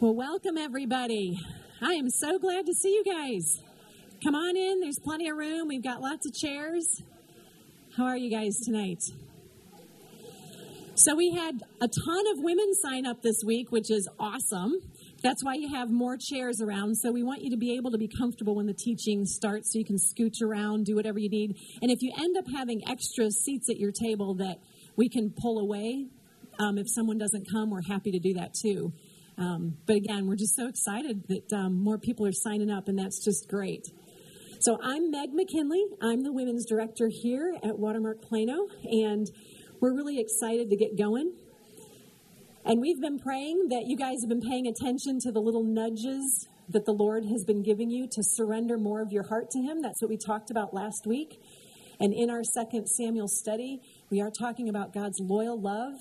Well, welcome everybody. I am so glad to see you guys. Come on in, there's plenty of room. We've got lots of chairs. How are you guys tonight? So, we had a ton of women sign up this week, which is awesome. That's why you have more chairs around. So, we want you to be able to be comfortable when the teaching starts so you can scooch around, do whatever you need. And if you end up having extra seats at your table that we can pull away, um, if someone doesn't come, we're happy to do that too. Um, but again, we're just so excited that um, more people are signing up, and that's just great. So I'm Meg McKinley. I'm the women's director here at Watermark Plano, and we're really excited to get going. And we've been praying that you guys have been paying attention to the little nudges that the Lord has been giving you to surrender more of your heart to Him. That's what we talked about last week. And in our second Samuel study, we are talking about God's loyal love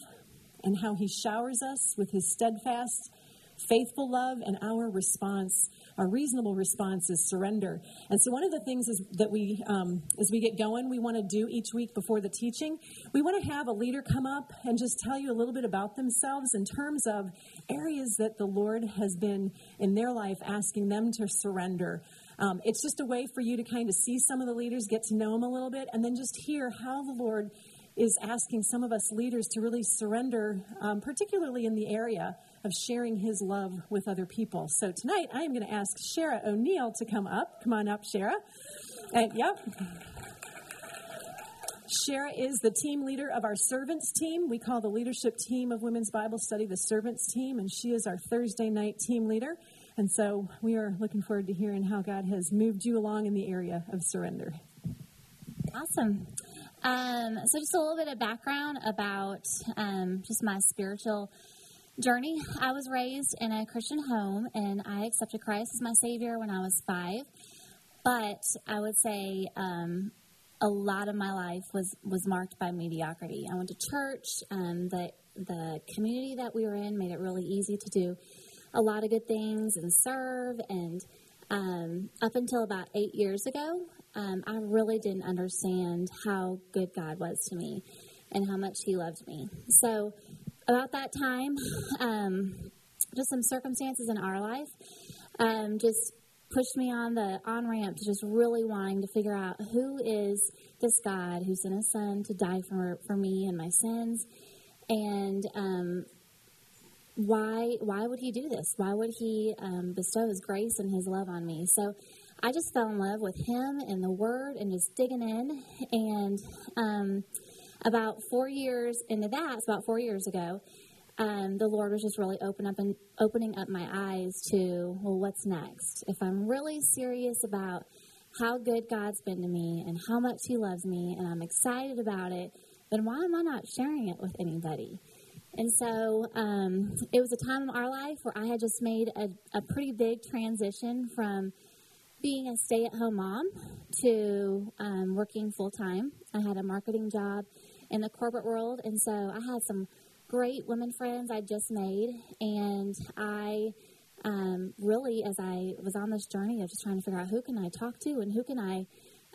and how He showers us with His steadfast faithful love and our response our reasonable response is surrender. And so one of the things is that we um, as we get going we want to do each week before the teaching we want to have a leader come up and just tell you a little bit about themselves in terms of areas that the lord has been in their life asking them to surrender. Um, it's just a way for you to kind of see some of the leaders get to know them a little bit and then just hear how the lord is asking some of us leaders to really surrender, um, particularly in the area of sharing his love with other people. So tonight I am going to ask Shara O'Neill to come up. Come on up, Shara. And yep. Shara is the team leader of our servants team. We call the leadership team of Women's Bible Study the servants team, and she is our Thursday night team leader. And so we are looking forward to hearing how God has moved you along in the area of surrender. Awesome. Um, so, just a little bit of background about um, just my spiritual journey. I was raised in a Christian home, and I accepted Christ as my Savior when I was five. But I would say um, a lot of my life was was marked by mediocrity. I went to church. Um, the the community that we were in made it really easy to do a lot of good things and serve. And um, up until about eight years ago, um, I really didn't understand how good God was to me and how much He loved me. So, about that time, um, just some circumstances in our life um, just pushed me on the on ramp to just really wanting to figure out who is this God who sent His Son to die for for me and my sins, and um, why why would He do this? Why would He um, bestow His grace and His love on me? So I just fell in love with him and the word and just digging in. And um, about four years into that, about four years ago, um, the Lord was just really open up and opening up my eyes to, well, what's next? If I'm really serious about how good God's been to me and how much He loves me, and I'm excited about it, then why am I not sharing it with anybody? And so um, it was a time in our life where I had just made a, a pretty big transition from being a stay at home mom to um, working full time. I had a marketing job in the corporate world, and so I had some great women friends I just made, and I um, really, as I was on this journey of just trying to figure out who can I talk to and who can I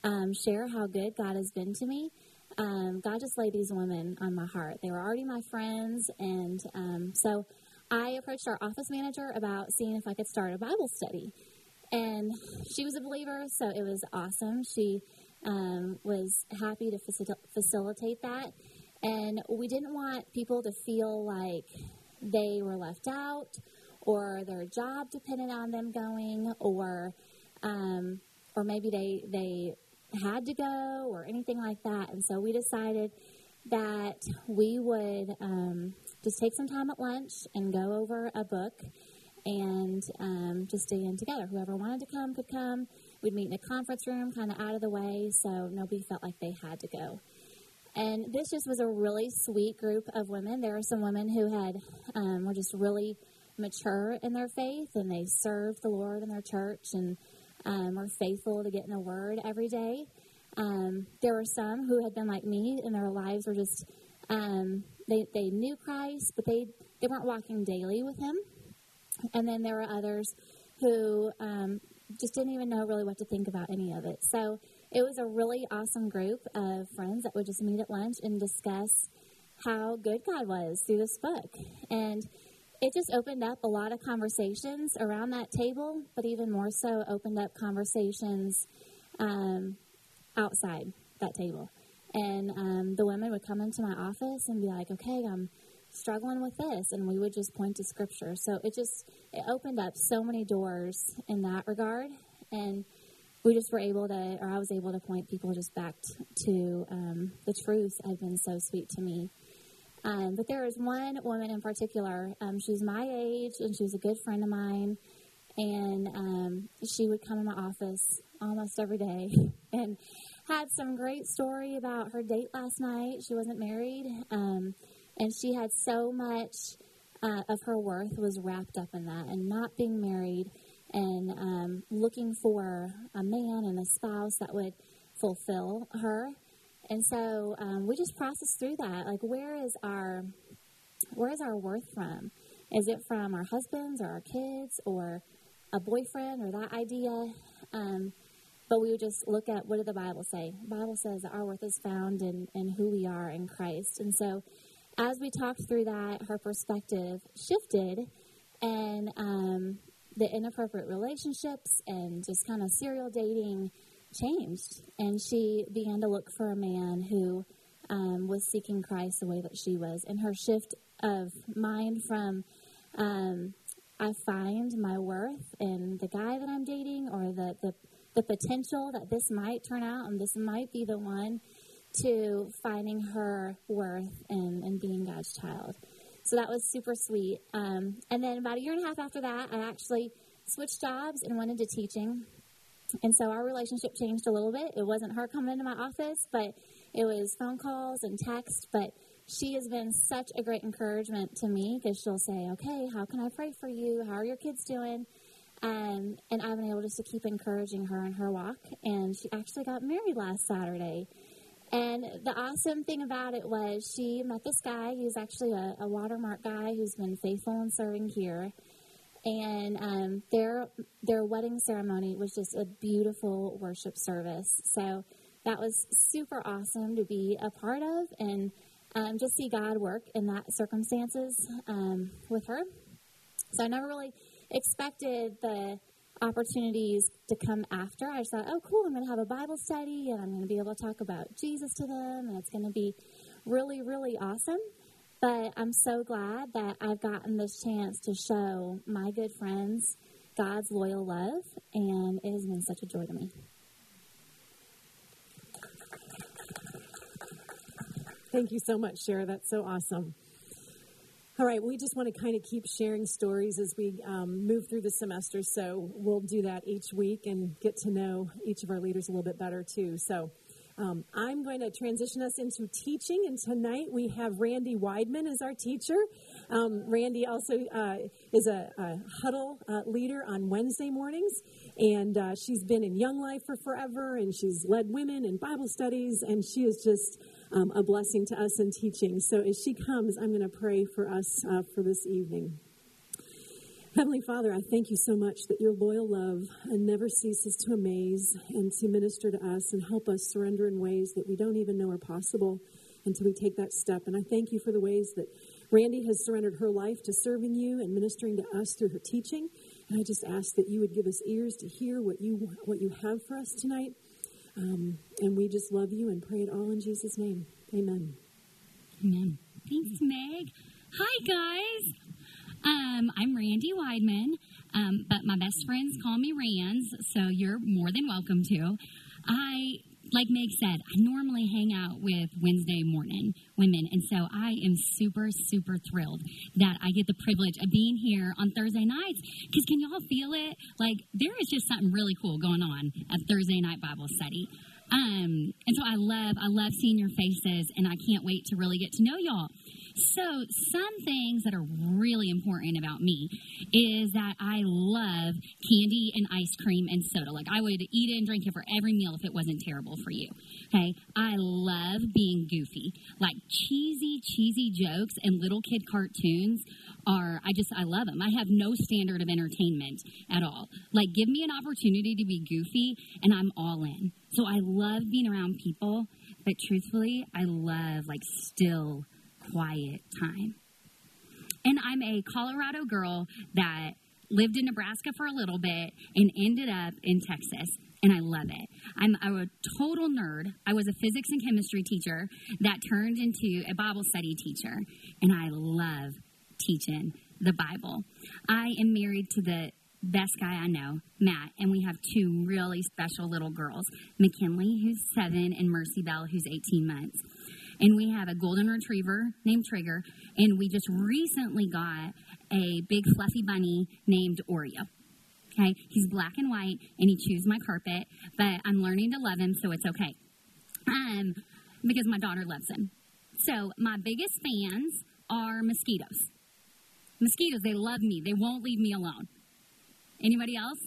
um, share how good God has been to me. Um, God just laid these women on my heart. They were already my friends, and um, so I approached our office manager about seeing if I could start a Bible study. And she was a believer, so it was awesome. She um, was happy to facil- facilitate that. And we didn't want people to feel like they were left out or their job depended on them going or um, or maybe they they had to go or anything like that. And so we decided that we would um, just take some time at lunch and go over a book and um, just stay in together. Whoever wanted to come could come. We'd meet in a conference room, kind of out of the way, so nobody felt like they had to go. And this just was a really sweet group of women. There were some women who had um, were just really mature in their faith, and they served the Lord in their church and um, were faithful to get in the Word every day. Um, there were some who had been like me, and their lives were just um, they they knew Christ, but they they weren't walking daily with Him. And then there were others who um, just didn't even know really what to think about any of it. So it was a really awesome group of friends that would just meet at lunch and discuss how good God was through this book. And it just opened up a lot of conversations around that table, but even more so, opened up conversations um, outside that table. And um, the women would come into my office and be like, okay, I'm struggling with this. And we would just point to scripture. So it just, it opened up so many doors in that regard. And we just were able to, or I was able to point people just back to um, the truth had been so sweet to me. Um, but there was one woman in particular. Um, she was my age, and she was a good friend of mine. And um, she would come in my office almost every day, and had some great story about her date last night. She wasn't married, um, and she had so much uh, of her worth was wrapped up in that, and not being married, and um, looking for a man and a spouse that would fulfill her and so um, we just process through that. Like, where is our where is our worth from? Is it from our husbands or our kids or a boyfriend or that idea? Um, but we would just look at what did the Bible say? The Bible says our worth is found in, in who we are in Christ. And so as we talked through that, her perspective shifted and um, the inappropriate relationships and just kind of serial dating changed, and she began to look for a man who um, was seeking Christ the way that she was. And her shift of mind from um, I find my worth in the guy that I'm dating, or the, the the potential that this might turn out, and this might be the one, to finding her worth and, and being God's child. So that was super sweet. Um, and then about a year and a half after that, I actually switched jobs and went into teaching. And so our relationship changed a little bit. It wasn't her coming into my office, but it was phone calls and text. But she has been such a great encouragement to me because she'll say, Okay, how can I pray for you? How are your kids doing? Um, and I've been able just to keep encouraging her in her walk. And she actually got married last Saturday. And the awesome thing about it was she met this guy. He's actually a, a watermark guy who's been faithful in serving here and um, their their wedding ceremony was just a beautiful worship service. So that was super awesome to be a part of and um, just see God work in that circumstances um, with her. So I never really expected the opportunities to come after. I just thought, oh, cool, I'm going to have a Bible study and I'm going to be able to talk about Jesus to them, and it's going to be really, really awesome. But I'm so glad that I've gotten this chance to show my good friends God's loyal love, and it has been such a joy to me. Thank you so much, Shara. That's so awesome. All right, we just want to kind of keep sharing stories as we um, move through the semester. So we'll do that each week and get to know each of our leaders a little bit better, too. So um, I'm going to transition us into teaching, and tonight we have Randy Weidman as our teacher. Um, Randy also uh, is a, a huddle uh, leader on Wednesday mornings, and uh, she's been in Young Life for forever, and she's led women in Bible studies, and she is just um, a blessing to us in teaching. So as she comes, I'm going to pray for us uh, for this evening. Heavenly Father, I thank you so much that your loyal love never ceases to amaze and to minister to us and help us surrender in ways that we don't even know are possible until we take that step. And I thank you for the ways that Randy has surrendered her life to serving you and ministering to us through her teaching. And I just ask that you would give us ears to hear what you what you have for us tonight. Um, and we just love you and pray it all in Jesus' name. Amen. Amen. Thanks, Meg. Hi, guys. Um, I'm Randy Weidman, um, but my best friends call me Rands, so you're more than welcome to. I, like Meg said, I normally hang out with Wednesday morning women, and so I am super, super thrilled that I get the privilege of being here on Thursday nights. Because can y'all feel it? Like there is just something really cool going on at Thursday night Bible study. Um, and so I love, I love seeing your faces, and I can't wait to really get to know y'all. So, some things that are really important about me is that I love candy and ice cream and soda. Like, I would eat it and drink it for every meal if it wasn't terrible for you. Okay. I love being goofy. Like, cheesy, cheesy jokes and little kid cartoons are, I just, I love them. I have no standard of entertainment at all. Like, give me an opportunity to be goofy and I'm all in. So, I love being around people, but truthfully, I love like still quiet time. And I'm a Colorado girl that lived in Nebraska for a little bit and ended up in Texas. And I love it. I'm a total nerd. I was a physics and chemistry teacher that turned into a Bible study teacher. And I love teaching the Bible. I am married to the best guy I know, Matt, and we have two really special little girls McKinley, who's seven, and Mercy Bell, who's 18 months. And we have a golden retriever named Trigger, and we just recently got a big fluffy bunny named Oreo. Okay, he's black and white, and he chews my carpet, but I'm learning to love him, so it's okay. Um, because my daughter loves him. So my biggest fans are mosquitoes. Mosquitoes, they love me. They won't leave me alone. Anybody else?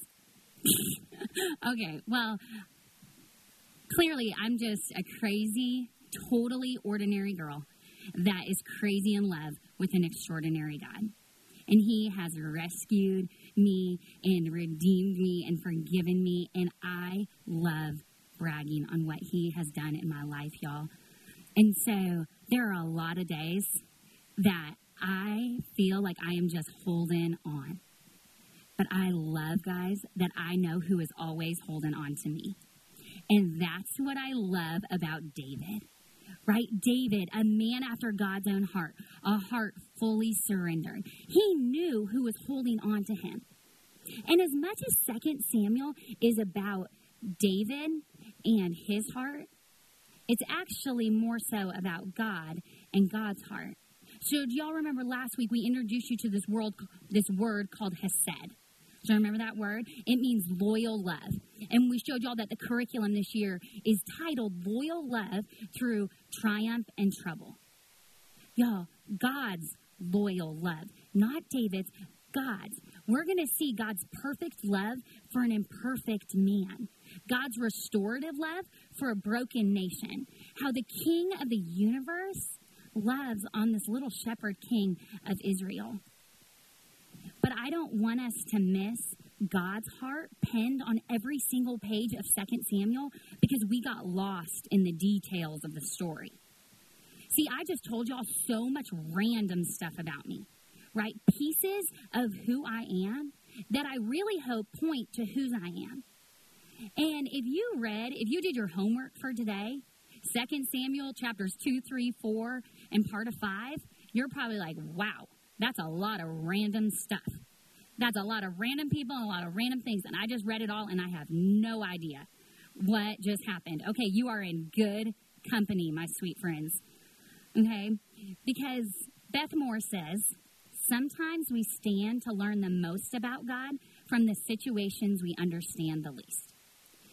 okay, well, clearly I'm just a crazy, totally ordinary girl that is crazy in love with an extraordinary God. And He has rescued me and redeemed me and forgiven me. And I love bragging on what He has done in my life, y'all. And so there are a lot of days that I feel like I am just holding on. But I love, guys, that I know who is always holding on to me. And that's what I love about David, right? David, a man after God's own heart, a heart fully surrendered. He knew who was holding on to him. And as much as Second Samuel is about David and his heart, it's actually more so about God and God's heart. So, do y'all remember last week we introduced you to this world, this word called Hesed? Do you remember that word? It means loyal love. And we showed y'all that the curriculum this year is titled Loyal Love Through Triumph and Trouble. Y'all, God's loyal love, not David's, God's. We're going to see God's perfect love for an imperfect man, God's restorative love for a broken nation, how the King of the universe loves on this little shepherd king of Israel. But I don't want us to miss God's heart penned on every single page of 2 Samuel because we got lost in the details of the story. See, I just told y'all so much random stuff about me, right? Pieces of who I am that I really hope point to whose I am. And if you read, if you did your homework for today, 2 Samuel chapters 2, 3, 4, and part of 5, you're probably like, wow, that's a lot of random stuff. That's a lot of random people and a lot of random things. And I just read it all and I have no idea what just happened. Okay, you are in good company, my sweet friends. Okay? Because Beth Moore says, sometimes we stand to learn the most about God from the situations we understand the least.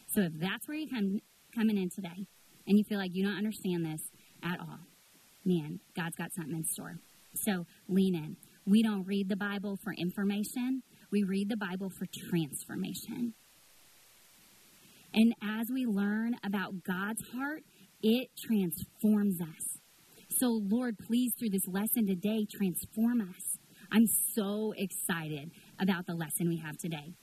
So if that's where you come coming in today and you feel like you don't understand this at all, man, God's got something in store. So lean in. We don't read the Bible for information, we read the Bible for transformation. And as we learn about God's heart, it transforms us. So, Lord, please, through this lesson today, transform us. I'm so excited about the lesson we have today.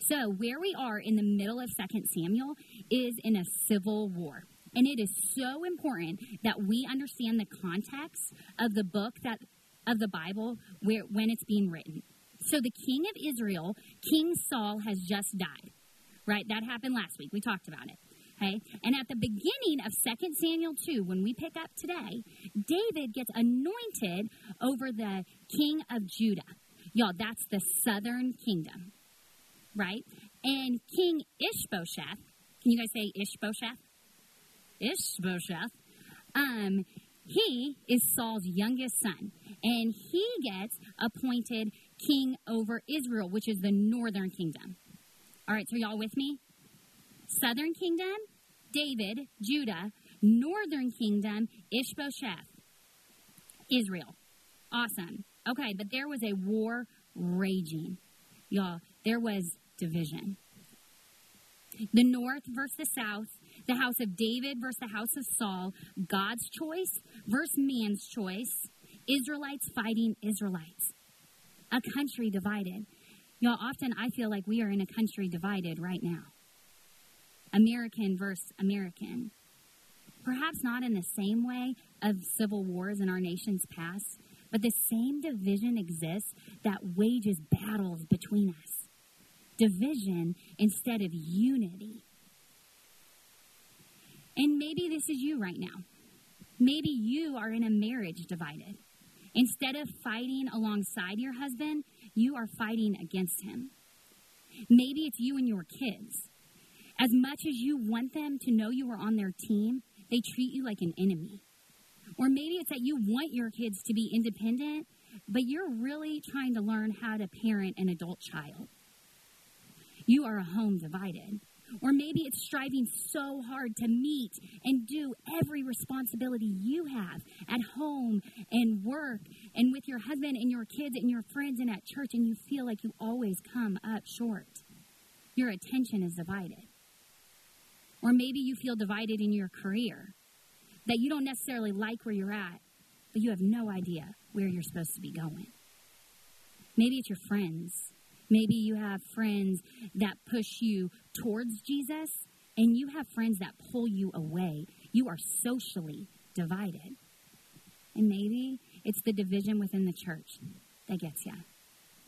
So, where we are in the middle of 2 Samuel is in a civil war. And it is so important that we understand the context of the book that of the Bible where when it's being written. So the king of Israel, King Saul has just died. Right? That happened last week. We talked about it. Okay? And at the beginning of 2 Samuel 2, when we pick up today, David gets anointed over the king of Judah. Y'all, that's the southern kingdom. Right? And King Ishbosheth, can you guys say Ishbosheth? Ishbosheth. Um, he is Saul's youngest son, and he gets appointed king over Israel, which is the northern kingdom. All right, so y'all with me? Southern kingdom, David, Judah. Northern kingdom, Ishbosheth, Israel. Awesome. Okay, but there was a war raging. Y'all, there was division. The north versus the south, the house of David versus the house of Saul, God's choice versus man's choice, Israelites fighting Israelites, a country divided. Y'all, often I feel like we are in a country divided right now. American versus American. Perhaps not in the same way of civil wars in our nation's past, but the same division exists that wages battles between us. Division instead of unity. And maybe this is you right now. Maybe you are in a marriage divided. Instead of fighting alongside your husband, you are fighting against him. Maybe it's you and your kids. As much as you want them to know you are on their team, they treat you like an enemy. Or maybe it's that you want your kids to be independent, but you're really trying to learn how to parent an adult child. You are a home divided. Or maybe it's striving so hard to meet and do every responsibility you have at home and work and with your husband and your kids and your friends and at church, and you feel like you always come up short. Your attention is divided. Or maybe you feel divided in your career, that you don't necessarily like where you're at, but you have no idea where you're supposed to be going. Maybe it's your friends Maybe you have friends that push you towards Jesus, and you have friends that pull you away. You are socially divided. And maybe it's the division within the church that gets you.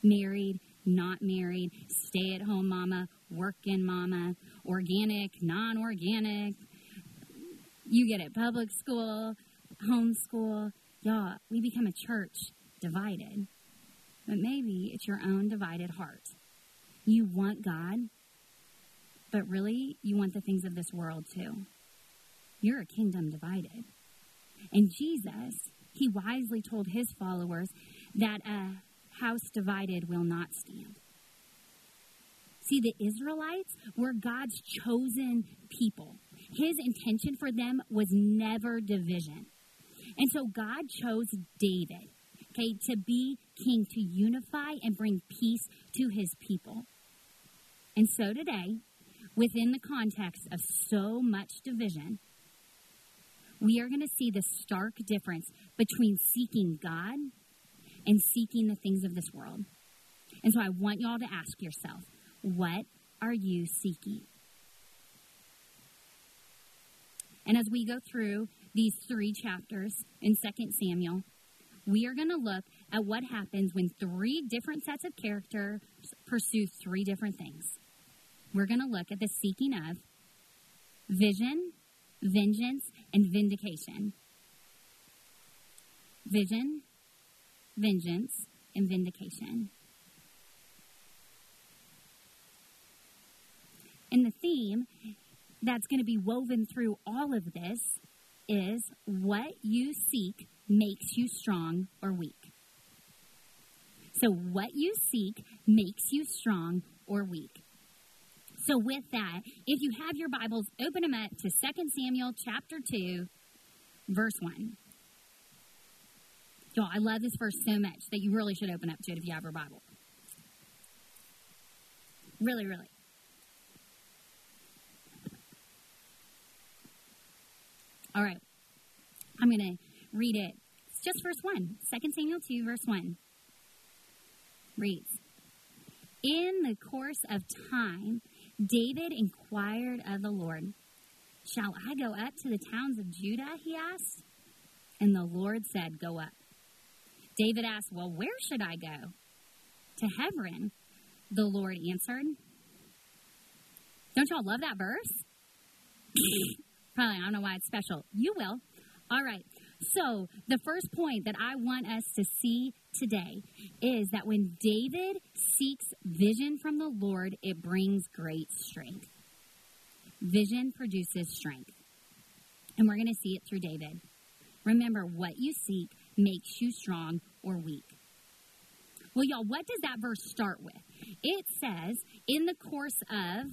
Married, not married, stay at home mama, working mama, organic, non organic. You get it, public school, homeschool. Y'all, we become a church divided. But maybe it's your own divided heart. You want God, but really you want the things of this world too. You're a kingdom divided. And Jesus, he wisely told his followers that a house divided will not stand. See, the Israelites were God's chosen people. His intention for them was never division. And so God chose David to be king, to unify and bring peace to his people. And so today, within the context of so much division, we are going to see the stark difference between seeking God and seeking the things of this world. And so I want y'all to ask yourself, what are you seeking? And as we go through these three chapters in 2 Samuel, we are going to look at what happens when three different sets of characters pursue three different things. We're going to look at the seeking of vision, vengeance, and vindication. Vision, vengeance, and vindication. And the theme that's going to be woven through all of this is what you seek makes you strong or weak. So, what you seek makes you strong or weak. So, with that, if you have your Bibles, open them up to 2 Samuel chapter 2, verse 1. Y'all, I love this verse so much that you really should open up to it if you have your Bible. Really, really. All right. I'm going to read it. It's just verse 1. 2 Samuel 2, verse 1 reads In the course of time, David inquired of the Lord, Shall I go up to the towns of Judah? He asked. And the Lord said, Go up. David asked, Well, where should I go? To Hebron, the Lord answered. Don't y'all love that verse? Probably, I don't know why it's special. You will. All right. So, the first point that I want us to see today is that when David seeks vision from the Lord, it brings great strength. Vision produces strength. And we're going to see it through David. Remember, what you seek makes you strong or weak. Well, y'all, what does that verse start with? It says, in the course of,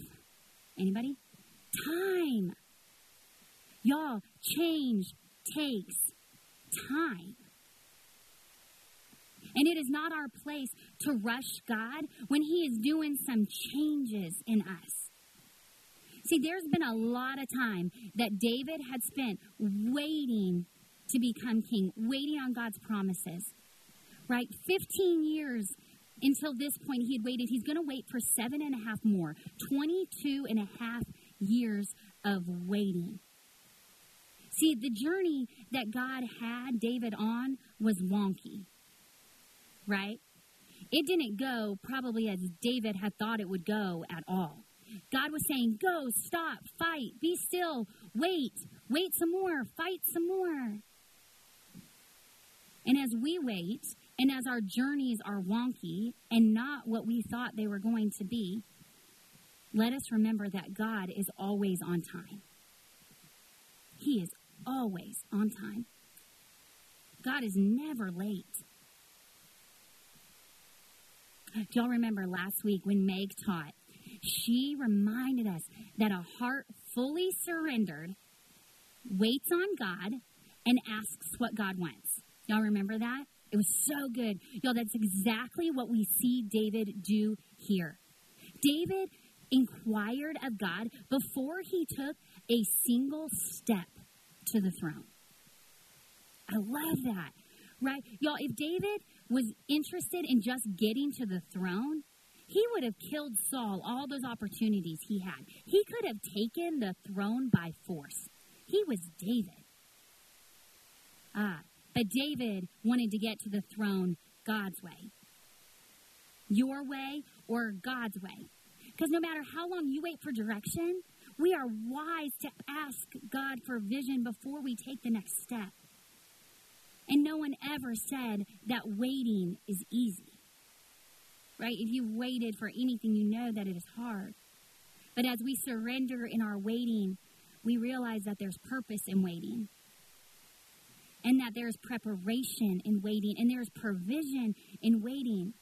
anybody? Time. Y'all, change takes time. And it is not our place to rush God when He is doing some changes in us. See, there's been a lot of time that David had spent waiting to become king, waiting on God's promises. Right? 15 years until this point he had waited. He's going to wait for seven and a half more, 22 and a half years of waiting. See, the journey that God had David on was wonky. right? It didn't go probably as David had thought it would go at all. God was saying, Go, stop, fight, be still, wait, wait some more, fight some more. And as we wait, and as our journeys are wonky and not what we thought they were going to be, let us remember that God is always on time. He is always on time. God is never late. Y'all remember last week when Meg taught? She reminded us that a heart fully surrendered waits on God and asks what God wants. Y'all remember that? It was so good. Y'all, that's exactly what we see David do here. David inquired of God before he took a single step to the throne. I love that, right? Y'all, if David was interested in just getting to the throne, he would have killed Saul all those opportunities he had. He could have taken the throne by force. He was David. Ah, but David wanted to get to the throne God's way. Your way or God's way. Because no matter how long you wait for direction, we are wise to ask God for vision before we take the next step. And no one ever said that waiting is easy. Right? If you've waited for anything, you know that it is hard. But as we surrender in our waiting, we realize that there's purpose in waiting. And that there's preparation in waiting. And there's provision in waiting.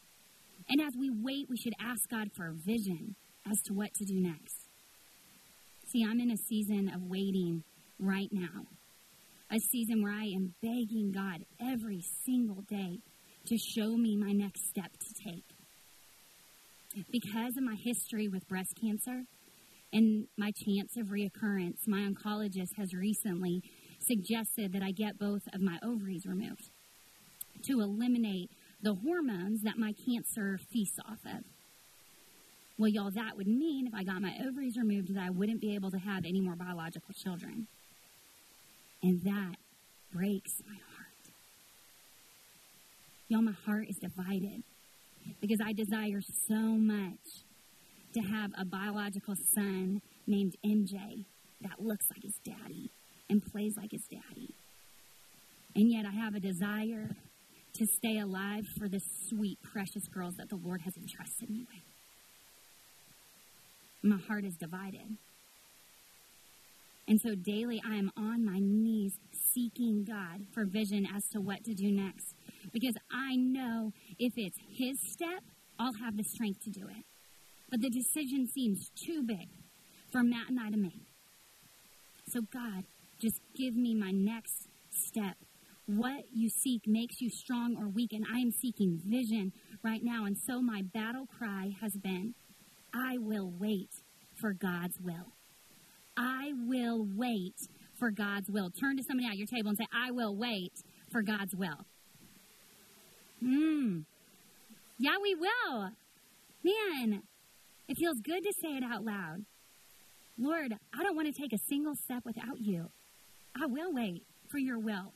And as we wait, we should ask God for vision as to what to do next. See, I'm in a season of waiting right now a season where I am begging God every single day to show me my next step to take. Because of my history with breast cancer and my chance of reoccurrence, my oncologist has recently suggested that I get both of my ovaries removed to eliminate the hormones that my cancer feasts off of. Well, y'all, that would mean if I got my ovaries removed that I wouldn't be able to have any more biological children. And that breaks my heart. Y'all, my heart is divided because I desire so much to have a biological son named MJ that looks like his daddy and plays like his daddy. And yet I have a desire to stay alive for the sweet, precious girls that the Lord has entrusted me with. My heart is divided. And so daily I am on my knees seeking God for vision as to what to do next. Because I know if it's His step, I'll have the strength to do it. But the decision seems too big for Matt and I to make. So, God, just give me my next step. What you seek makes you strong or weak, and I am seeking vision right now. And so, my battle cry has been I will wait for God's will. I will wait for God's will. Turn to somebody at your table and say, I will wait for God's will. Hmm. Yeah, we will. Man, it feels good to say it out loud. Lord, I don't want to take a single step without you. I will wait for your will.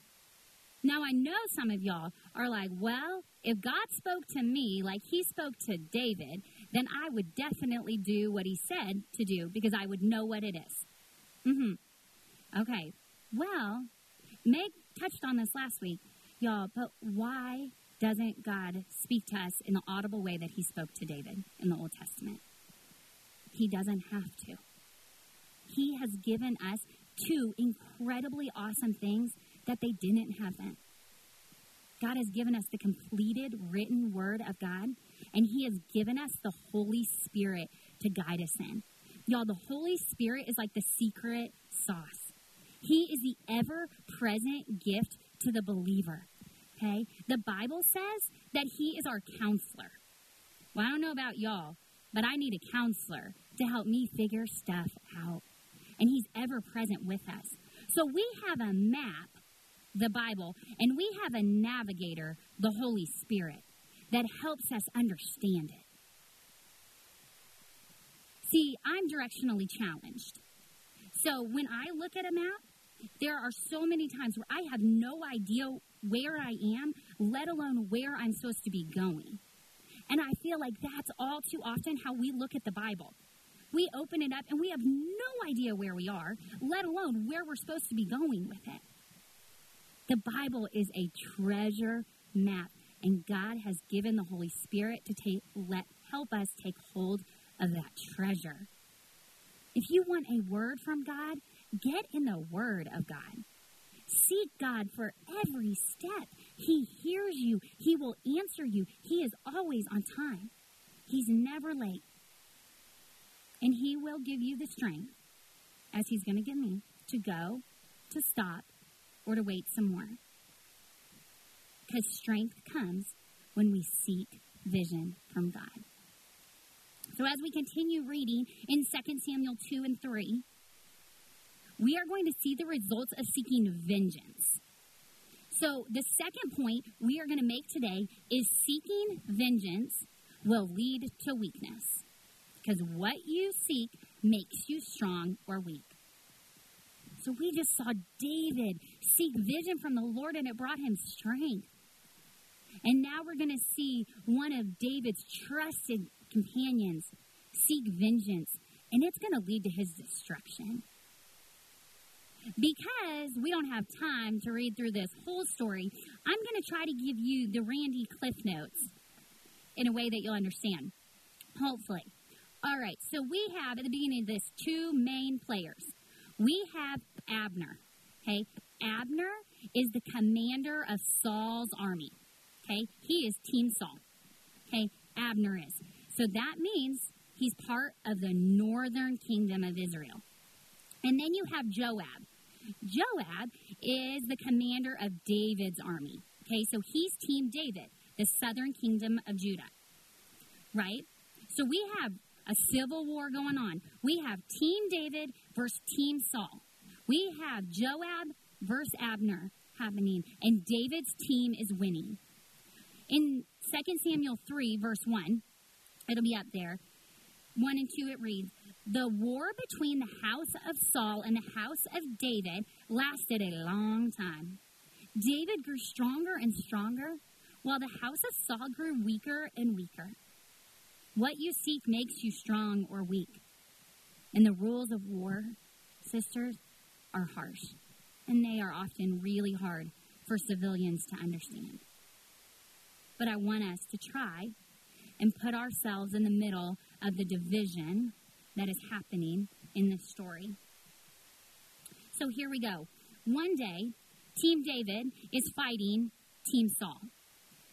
Now, I know some of y'all are like, well, if God spoke to me like he spoke to David, then I would definitely do what he said to do because I would know what it is. Mm-hmm. Okay. Well, Meg touched on this last week, y'all, but why doesn't God speak to us in the audible way that he spoke to David in the Old Testament? He doesn't have to. He has given us two incredibly awesome things that they didn't have then. God has given us the completed written word of God, and He has given us the Holy Spirit to guide us in. Y'all, the Holy Spirit is like the secret sauce. He is the ever present gift to the believer. Okay? The Bible says that He is our counselor. Well, I don't know about y'all, but I need a counselor to help me figure stuff out. And He's ever present with us. So we have a map, the Bible, and we have a navigator, the Holy Spirit, that helps us understand it. See, I'm directionally challenged. So when I look at a map, there are so many times where I have no idea where I am, let alone where I'm supposed to be going. And I feel like that's all too often how we look at the Bible. We open it up and we have no idea where we are, let alone where we're supposed to be going with it. The Bible is a treasure map, and God has given the Holy Spirit to take, let help us take hold of that treasure. If you want a word from God, get in the Word of God. Seek God for every step. He hears you, He will answer you. He is always on time, He's never late. And He will give you the strength, as He's going to give me, to go, to stop, or to wait some more. Because strength comes when we seek vision from God. So as we continue reading in 2 Samuel 2 and 3, we are going to see the results of seeking vengeance. So the second point we are going to make today is seeking vengeance will lead to weakness. Because what you seek makes you strong or weak. So we just saw David seek vision from the Lord and it brought him strength. And now we're going to see one of David's trusted companions seek vengeance, and it's going to lead to his destruction. Because we don't have time to read through this whole story, I'm going to try to give you the Randy Cliff Notes in a way that you'll understand. Hopefully. All right, so we have at the beginning of this two main players. We have Abner. Okay, Abner is the commander of Saul's army. Okay, he is Team Saul. Okay, Abner is. So that means he's part of the northern kingdom of Israel. And then you have Joab. Joab is the commander of David's army. Okay, so he's Team David, the southern kingdom of Judah. Right? So we have a civil war going on. We have Team David versus Team Saul. We have Joab versus Abner happening, and David's team is winning. In 2 Samuel 3, verse 1, it'll be up there. 1 and 2, it reads The war between the house of Saul and the house of David lasted a long time. David grew stronger and stronger, while the house of Saul grew weaker and weaker. What you seek makes you strong or weak. And the rules of war, sisters, are harsh. And they are often really hard for civilians to understand. But I want us to try and put ourselves in the middle of the division that is happening in this story. So here we go. One day, Team David is fighting Team Saul.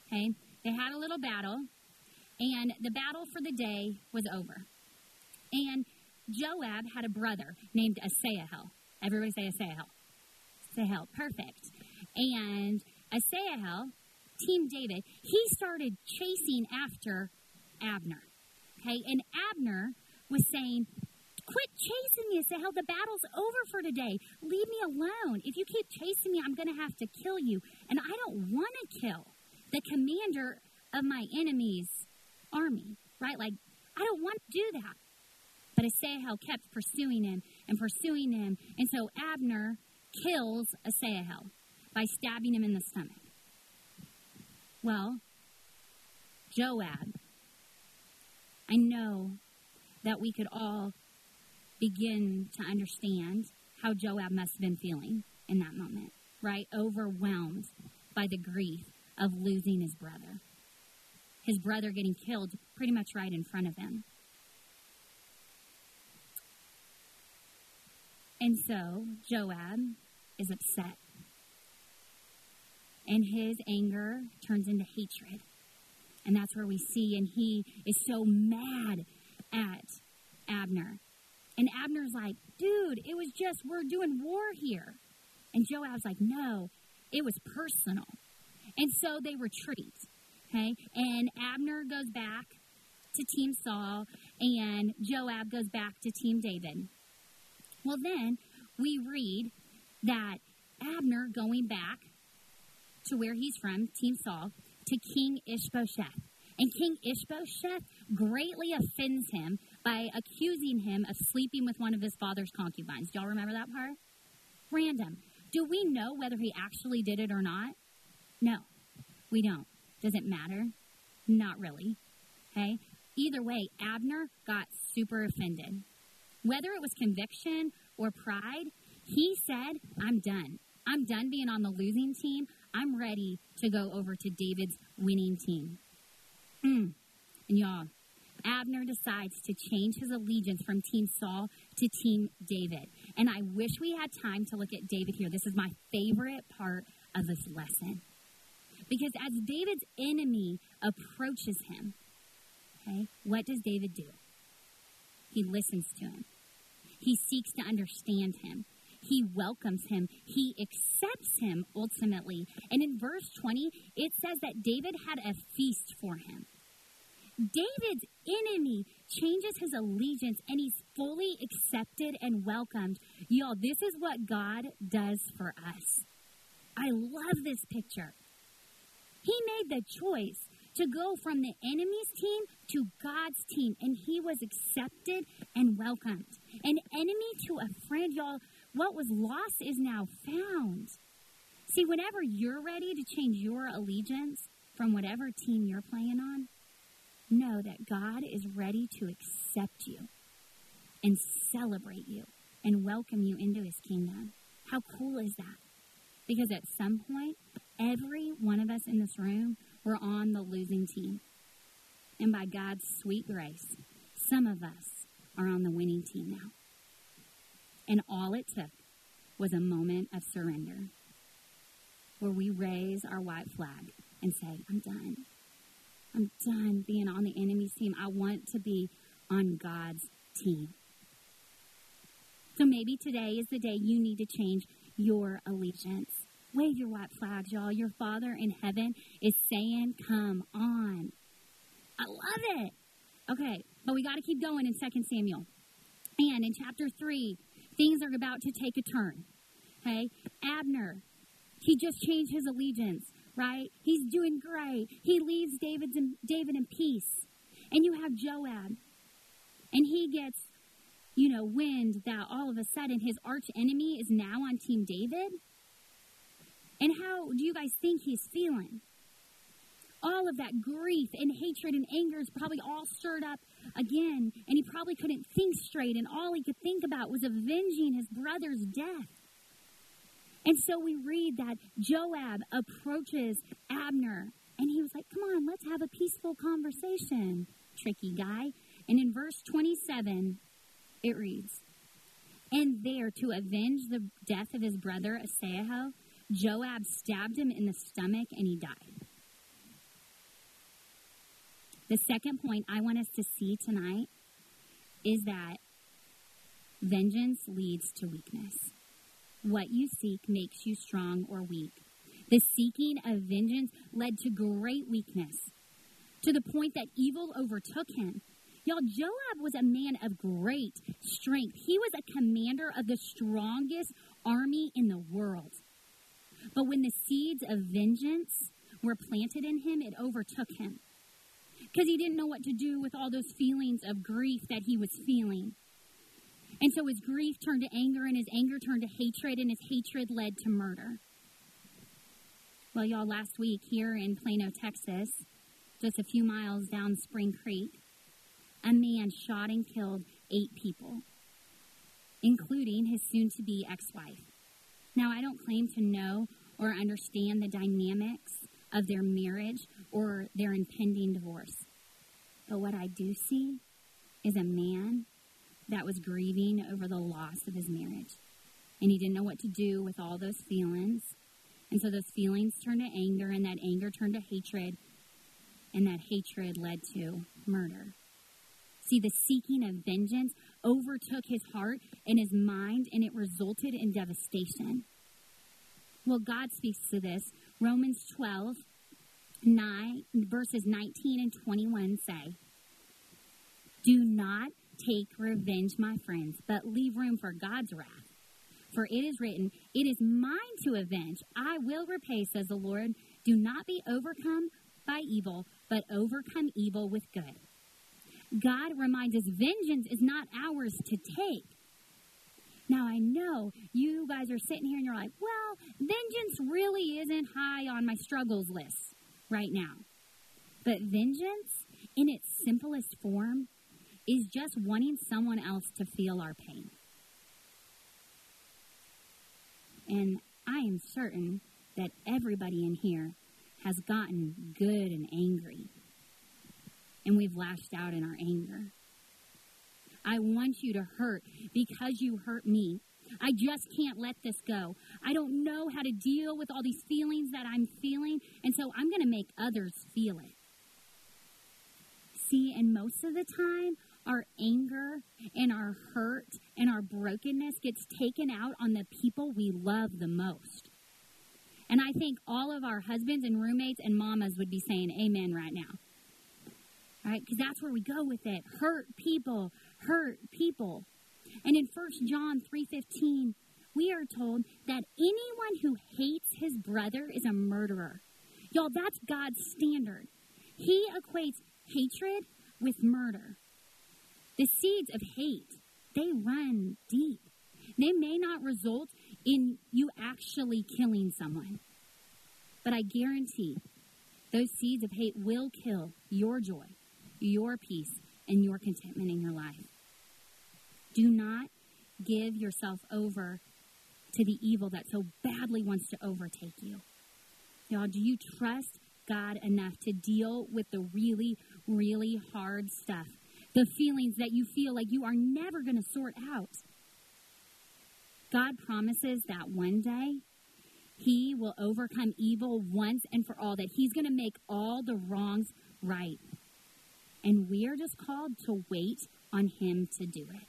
Okay? They had a little battle, and the battle for the day was over. And Joab had a brother named Asahel. Everybody say Asahel. Asahel, perfect. And Asahel Team David, he started chasing after Abner. Okay, and Abner was saying, Quit chasing me. Asahel, the battle's over for today. Leave me alone. If you keep chasing me, I'm going to have to kill you. And I don't want to kill the commander of my enemy's army, right? Like, I don't want to do that. But Asahel kept pursuing him and pursuing him. And so Abner kills Asahel by stabbing him in the stomach. Well, Joab, I know that we could all begin to understand how Joab must have been feeling in that moment, right? Overwhelmed by the grief of losing his brother. His brother getting killed pretty much right in front of him. And so Joab is upset and his anger turns into hatred. And that's where we see, and he is so mad at Abner. And Abner's like, dude, it was just, we're doing war here. And Joab's like, no, it was personal. And so they retreat. Okay? And Abner goes back to Team Saul, and Joab goes back to Team David. Well, then we read that Abner going back to where he's from, Team Saul, to King Ishbosheth. And King Ishbosheth greatly offends him by accusing him of sleeping with one of his father's concubines. Y'all remember that part? Random. Do we know whether he actually did it or not? No, we don't. Does it matter? Not really. Okay? Either way, Abner got super offended. Whether it was conviction or pride, he said, I'm done. I'm done being on the losing team. I'm ready to go over to David's winning team. Mm. And y'all, Abner decides to change his allegiance from Team Saul to Team David. And I wish we had time to look at David here. This is my favorite part of this lesson. Because as David's enemy approaches him, okay, what does David do? He listens to him. He seeks to understand him. He welcomes him. He accepts him ultimately. And in verse 20, it says that David had a feast for him. David's enemy changes his allegiance and he's fully accepted and welcomed. Y'all, this is what God does for us. I love this picture. He made the choice to go from the enemy's team to God's team, and he was accepted and welcomed. An enemy to a friend, y'all, what was lost is now found. See, whenever you're ready to change your allegiance from whatever team you're playing on, know that God is ready to accept you and celebrate you and welcome you into his kingdom. How cool is that? Because at some point, every one of us in this room were on the losing team. And by God's sweet grace, some of us are on the winning team now. And all it took was a moment of surrender where we raise our white flag and say, I'm done. I'm done being on the enemy's team. I want to be on God's team. So maybe today is the day you need to change your allegiance. Wave your white flags, y'all. Your Father in heaven is saying, Come on. I love it. Okay, but we got to keep going in 2 Samuel. And in chapter 3, things are about to take a turn. Okay? Abner, he just changed his allegiance right? He's doing great. He leaves David's in, David in peace. And you have Joab. And he gets, you know, wind that all of a sudden his arch enemy is now on Team David. And how do you guys think he's feeling? All of that grief and hatred and anger is probably all stirred up again. And he probably couldn't think straight. And all he could think about was avenging his brother's death. And so we read that Joab approaches Abner and he was like, Come on, let's have a peaceful conversation, tricky guy. And in verse 27, it reads, And there, to avenge the death of his brother Asahel, Joab stabbed him in the stomach and he died. The second point I want us to see tonight is that vengeance leads to weakness. What you seek makes you strong or weak. The seeking of vengeance led to great weakness, to the point that evil overtook him. Y'all, Joab was a man of great strength. He was a commander of the strongest army in the world. But when the seeds of vengeance were planted in him, it overtook him. Because he didn't know what to do with all those feelings of grief that he was feeling. And so his grief turned to anger, and his anger turned to hatred, and his hatred led to murder. Well, y'all, last week here in Plano, Texas, just a few miles down Spring Creek, a man shot and killed eight people, including his soon to be ex wife. Now, I don't claim to know or understand the dynamics of their marriage or their impending divorce. But what I do see is a man that was grieving over the loss of his marriage. And he didn't know what to do with all those feelings. And so those feelings turned to anger, and that anger turned to hatred, and that hatred led to murder. See, the seeking of vengeance overtook his heart and his mind, and it resulted in devastation. Well, God speaks to this. Romans 12, 9, verses 19 and 21 say, Do not take revenge, my friends, but leave room for God's wrath. For it is written, It is mine to avenge. I will repay, says the Lord. Do not be overcome by evil, but overcome evil with good. God reminds us vengeance is not ours to take. Now, I know you guys are sitting here and you're like, well, vengeance really isn't high on my struggles list right now. But vengeance, in its simplest form, is just wanting someone else to feel our pain. And I am certain that everybody in here has gotten good and angry. And we've lashed out in our anger. I want you to hurt because you hurt me. I just can't let this go. I don't know how to deal with all these feelings that I'm feeling, and so I'm going to make others feel it. See, and most of the time, our anger and our hurt and our brokenness gets taken out on the people we love the most. And I think all of our husbands and roommates and mamas would be saying amen right now. All right? Because that's where we go with it. Hurt people, hurt people. And in 1 John 3:15, we are told that anyone who hates his brother is a murderer. Y'all, that's God's standard. He equates hatred with murder. The seeds of hate, they run deep. They may not result in you actually killing someone, but I guarantee those seeds of hate will kill your joy, your peace, and your contentment in your life. Do not give yourself over to the evil that so badly wants to overtake you. Y'all, do you trust God enough to deal with the really, really hard stuff the feelings that you feel like you are never going to sort out. God promises that one day He will overcome evil once and for all, that He's going to make all the wrongs right. And we are just called to wait on Him to do it.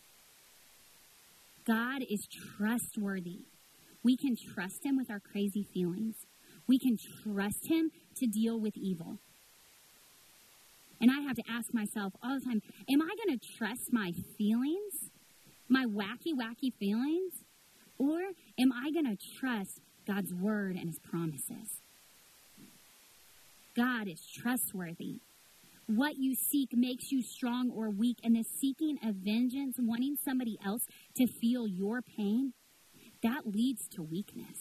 God is trustworthy. We can trust Him with our crazy feelings. We can trust Him to deal with evil. And I have to ask myself all the time Am I going to trust my feelings, my wacky, wacky feelings? Or am I going to trust God's word and his promises? God is trustworthy. What you seek makes you strong or weak, and the seeking of vengeance, wanting somebody else to feel your pain, that leads to weakness.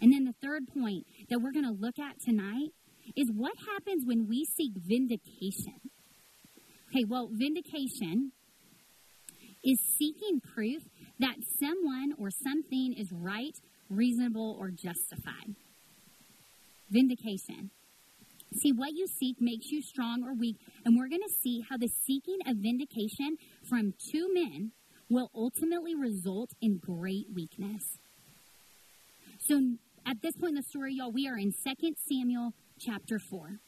And then the third point that we're going to look at tonight is what happens when we seek vindication. Okay, well, vindication is seeking proof that someone or something is right, reasonable, or justified. Vindication. See, what you seek makes you strong or weak, and we're going to see how the seeking of vindication from two men will ultimately result in great weakness. So, at this point in the story, y'all, we are in 2 Samuel chapter 4.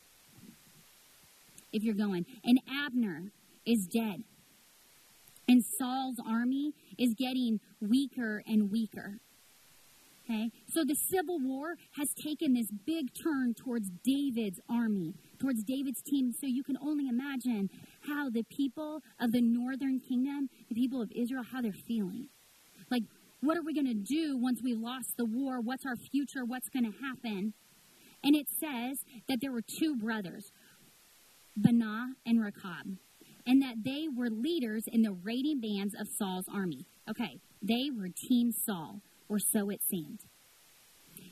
If you're going, and Abner is dead, and Saul's army is getting weaker and weaker. Okay? So the Civil War has taken this big turn towards David's army, towards David's team. So you can only imagine how the people of the northern kingdom, the people of Israel, how they're feeling. Like, what are we going to do once we lost the war? What's our future? What's going to happen? And it says that there were two brothers, Baanah and Rechab, and that they were leaders in the raiding bands of Saul's army. Okay, they were Team Saul, or so it seemed.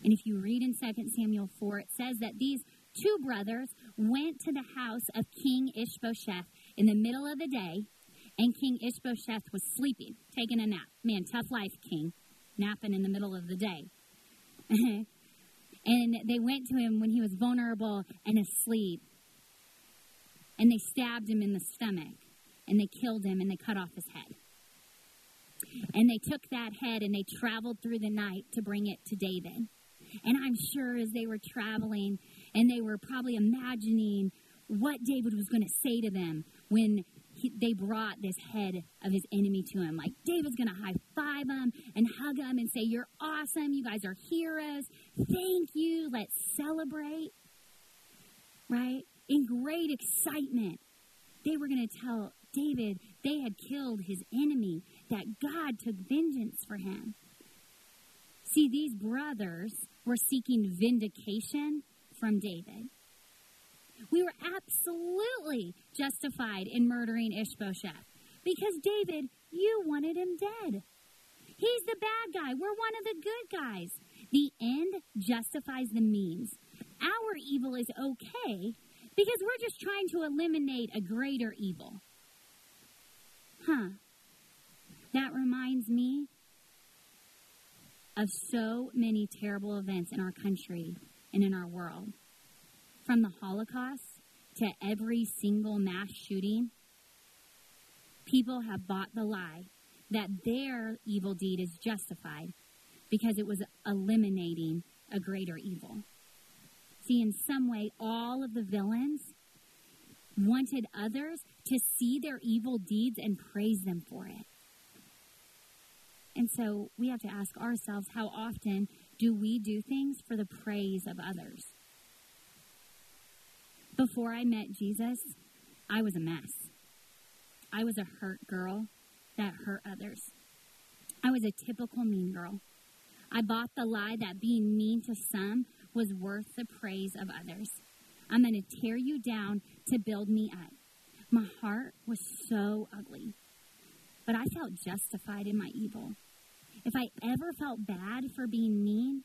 And if you read in 2 Samuel 4, it says that these two brothers went to the house of King Ishbosheth in the middle of the day, and King Ishbosheth was sleeping, taking a nap. Man, tough life, King, napping in the middle of the day. And they went to him when he was vulnerable and asleep. And they stabbed him in the stomach. And they killed him and they cut off his head. And they took that head and they traveled through the night to bring it to David. And I'm sure as they were traveling and they were probably imagining what David was going to say to them when he, they brought this head of his enemy to him. Like, David's going to high five him and hug him and say, You're awesome. You guys are heroes. Thank you. Let's celebrate. Right? In great excitement, they were going to tell David they had killed his enemy, that God took vengeance for him. See, these brothers were seeking vindication from David. We were absolutely justified in murdering Ishbosheth. because David, you wanted him dead. He's the bad guy. We're one of the good guys. The end justifies the means. Our evil is okay because we're just trying to eliminate a greater evil. Huh. That reminds me of so many terrible events in our country and in our world. From the Holocaust to every single mass shooting, people have bought the lie that their evil deed is justified because it was eliminating a greater evil. See, in some way, all of the villains wanted others to see their evil deeds and praise them for it. And so we have to ask ourselves how often do we do things for the praise of others? Before I met Jesus, I was a mess. I was a hurt girl that hurt others. I was a typical mean girl. I bought the lie that being mean to some was worth the praise of others. I'm going to tear you down to build me up. My heart was so ugly, but I felt justified in my evil. If I ever felt bad for being mean,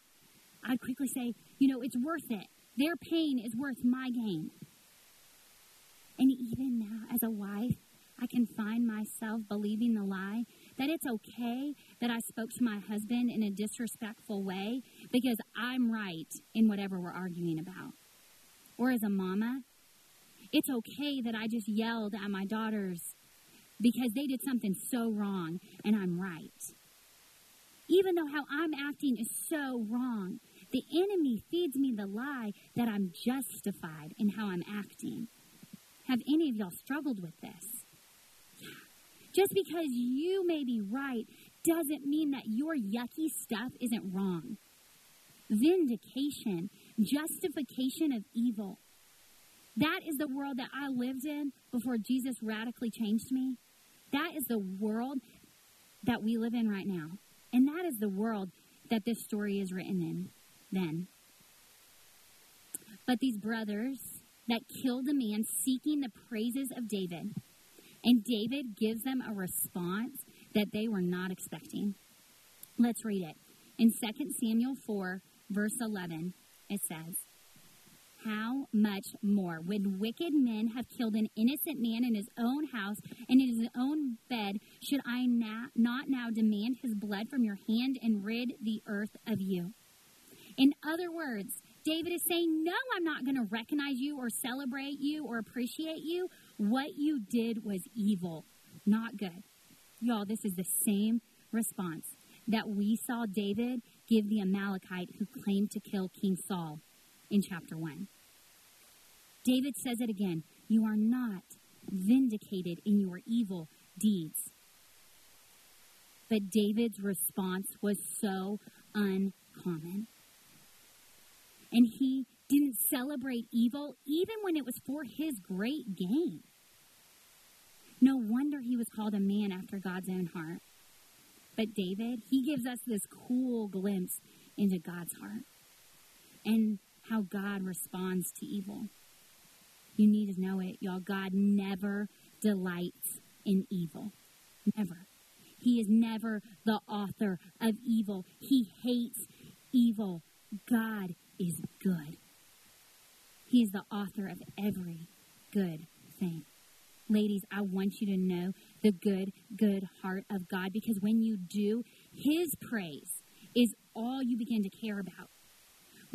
I'd quickly say, you know, it's worth it. Their pain is worth my gain. And even now, as a wife, I can find myself believing the lie that it's okay that I spoke to my husband in a disrespectful way because I'm right in whatever we're arguing about. Or as a mama, it's okay that I just yelled at my daughters because they did something so wrong and I'm right. Even though how I'm acting is so wrong, the enemy feeds me the lie that I'm justified in how I'm acting. Have any of y'all struggled with this? Just because you may be right doesn't mean that your yucky stuff isn't wrong. Vindication, justification of evil. That is the world that I lived in before Jesus radically changed me. That is the world that we live in right now. And that is the world that this story is written in then. But these brothers that killed a man seeking the praises of David, and David gives them a response that they were not expecting. Let's read it. In 2 Samuel 4, verse 11, it says, How much more when wicked men have killed an innocent man in his own house and in his own bed, should I na- not now demand his blood from your hand and rid the earth of you? In other words, David is saying, No, I'm not going to recognize you or celebrate you or appreciate you. What you did was evil, not good. Y'all, this is the same response that we saw David give the Amalekite who claimed to kill King Saul in chapter 1. David says it again You are not vindicated in your evil deeds. But David's response was so uncommon. And he didn't celebrate evil even when it was for his great gain. No wonder he was called a man after God's own heart. But David, he gives us this cool glimpse into God's heart and how God responds to evil. You need to know it, y'all. God never delights in evil. Never. He is never the author of evil. He hates evil. God is good. He is the author of every good thing. Ladies, I want you to know the good, good heart of God because when you do, His praise is all you begin to care about.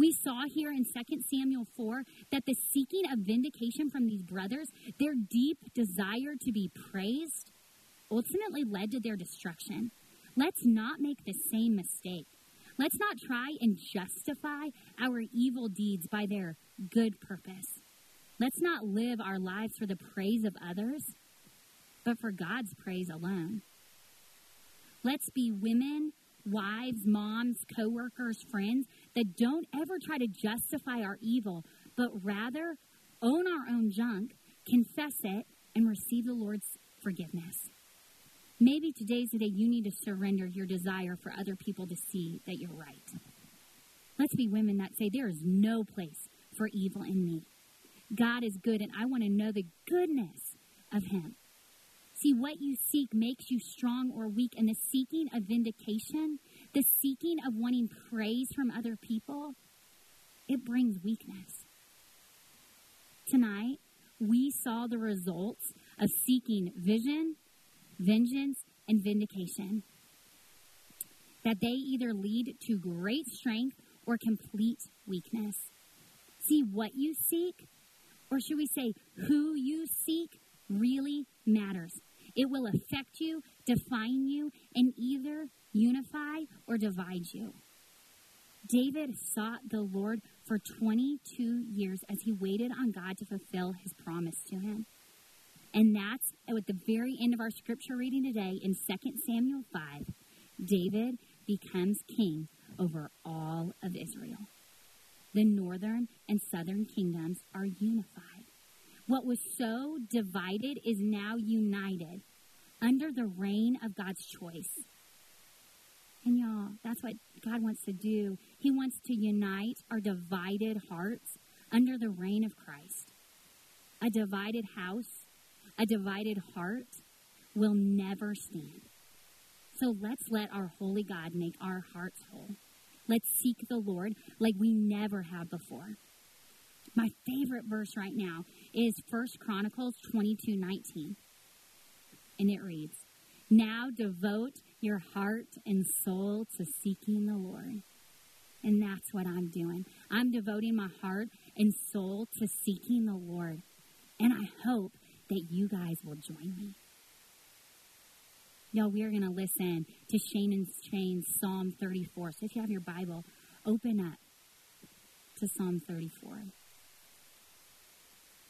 We saw here in 2 Samuel 4 that the seeking of vindication from these brothers, their deep desire to be praised, ultimately led to their destruction. Let's not make the same mistake. Let's not try and justify our evil deeds by their good purpose. Let's not live our lives for the praise of others, but for God's praise alone. Let's be women, wives, moms, coworkers, friends that don't ever try to justify our evil, but rather own our own junk, confess it, and receive the Lord's forgiveness. Maybe today's the day you need to surrender your desire for other people to see that you're right. Let's be women that say, There is no place for evil in me. God is good, and I want to know the goodness of Him. See, what you seek makes you strong or weak, and the seeking of vindication, the seeking of wanting praise from other people, it brings weakness. Tonight, we saw the results of seeking vision, vengeance, and vindication. That they either lead to great strength or complete weakness. See, what you seek, or should we say, who you seek, really matters. It will affect you, define you, and either unify or divide you. David sought the Lord for 22 years as he waited on God to fulfill his promise to him. And that's at the very end of our scripture reading today in 2 Samuel 5. David becomes king over all of Israel. The northern and southern kingdoms are unified. What was so divided is now united under the reign of God's choice. And y'all, that's what God wants to do. He wants to unite our divided hearts under the reign of Christ. A divided house, a divided heart will never stand. So let's let our holy God make our hearts whole. Let's seek the Lord like we never have before. My favorite verse right now is 1 Chronicles 22 19. And it reads, Now devote your heart and soul to seeking the Lord. And that's what I'm doing. I'm devoting my heart and soul to seeking the Lord. And I hope that you guys will join me. No, we are going to listen to Shane and Shane's Psalm 34. So if you have your Bible, open up to Psalm 34.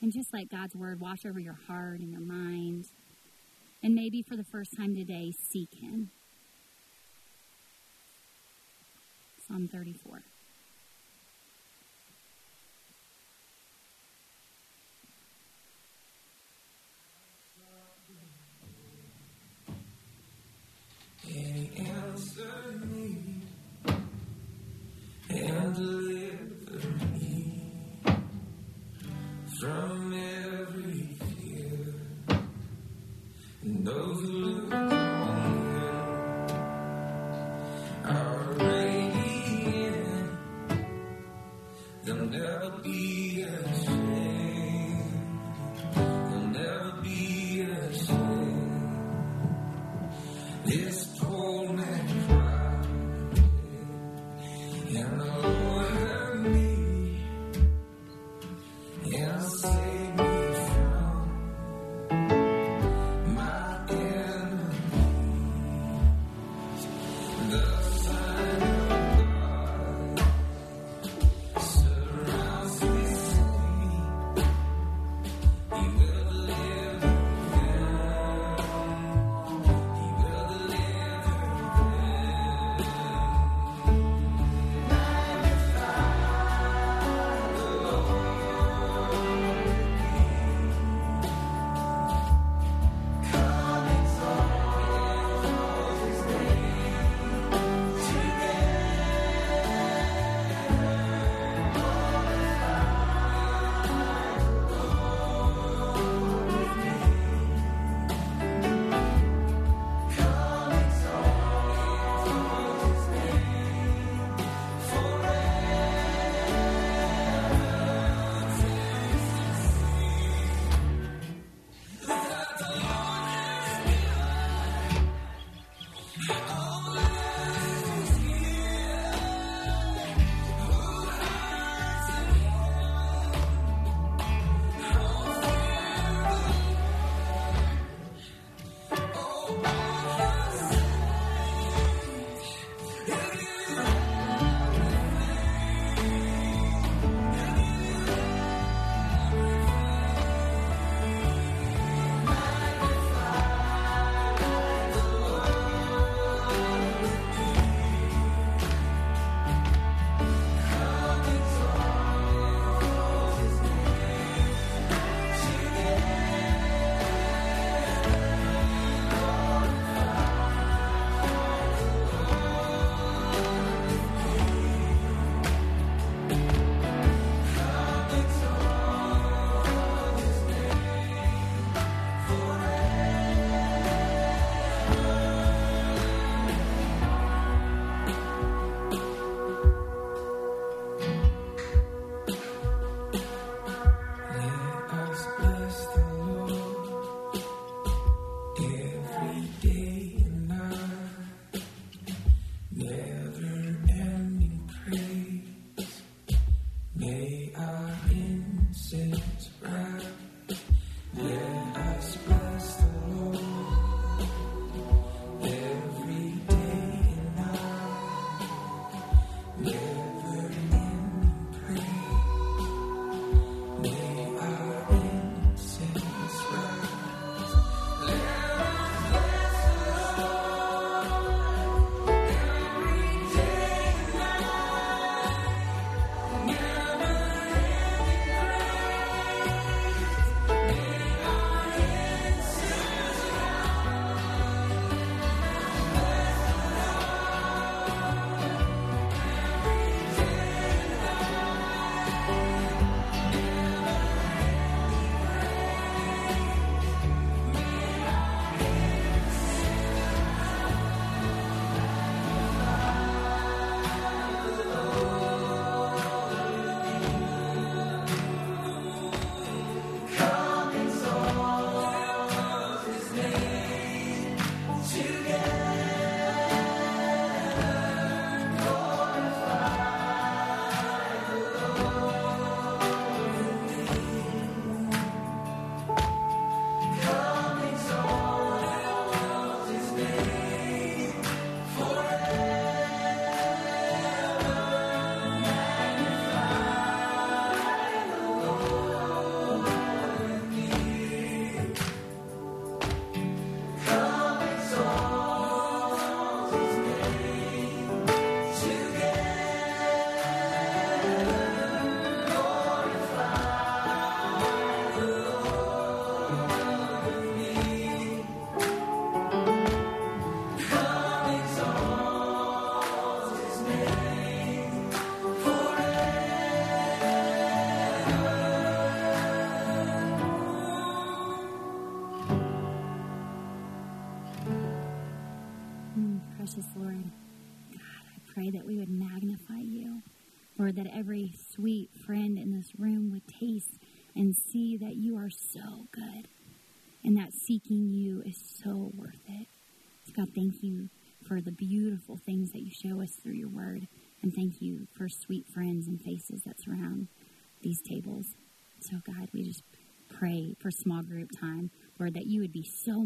And just let God's word wash over your heart and your mind. And maybe for the first time today, seek Him. Psalm 34. He answered me and delivered me from every fear. And so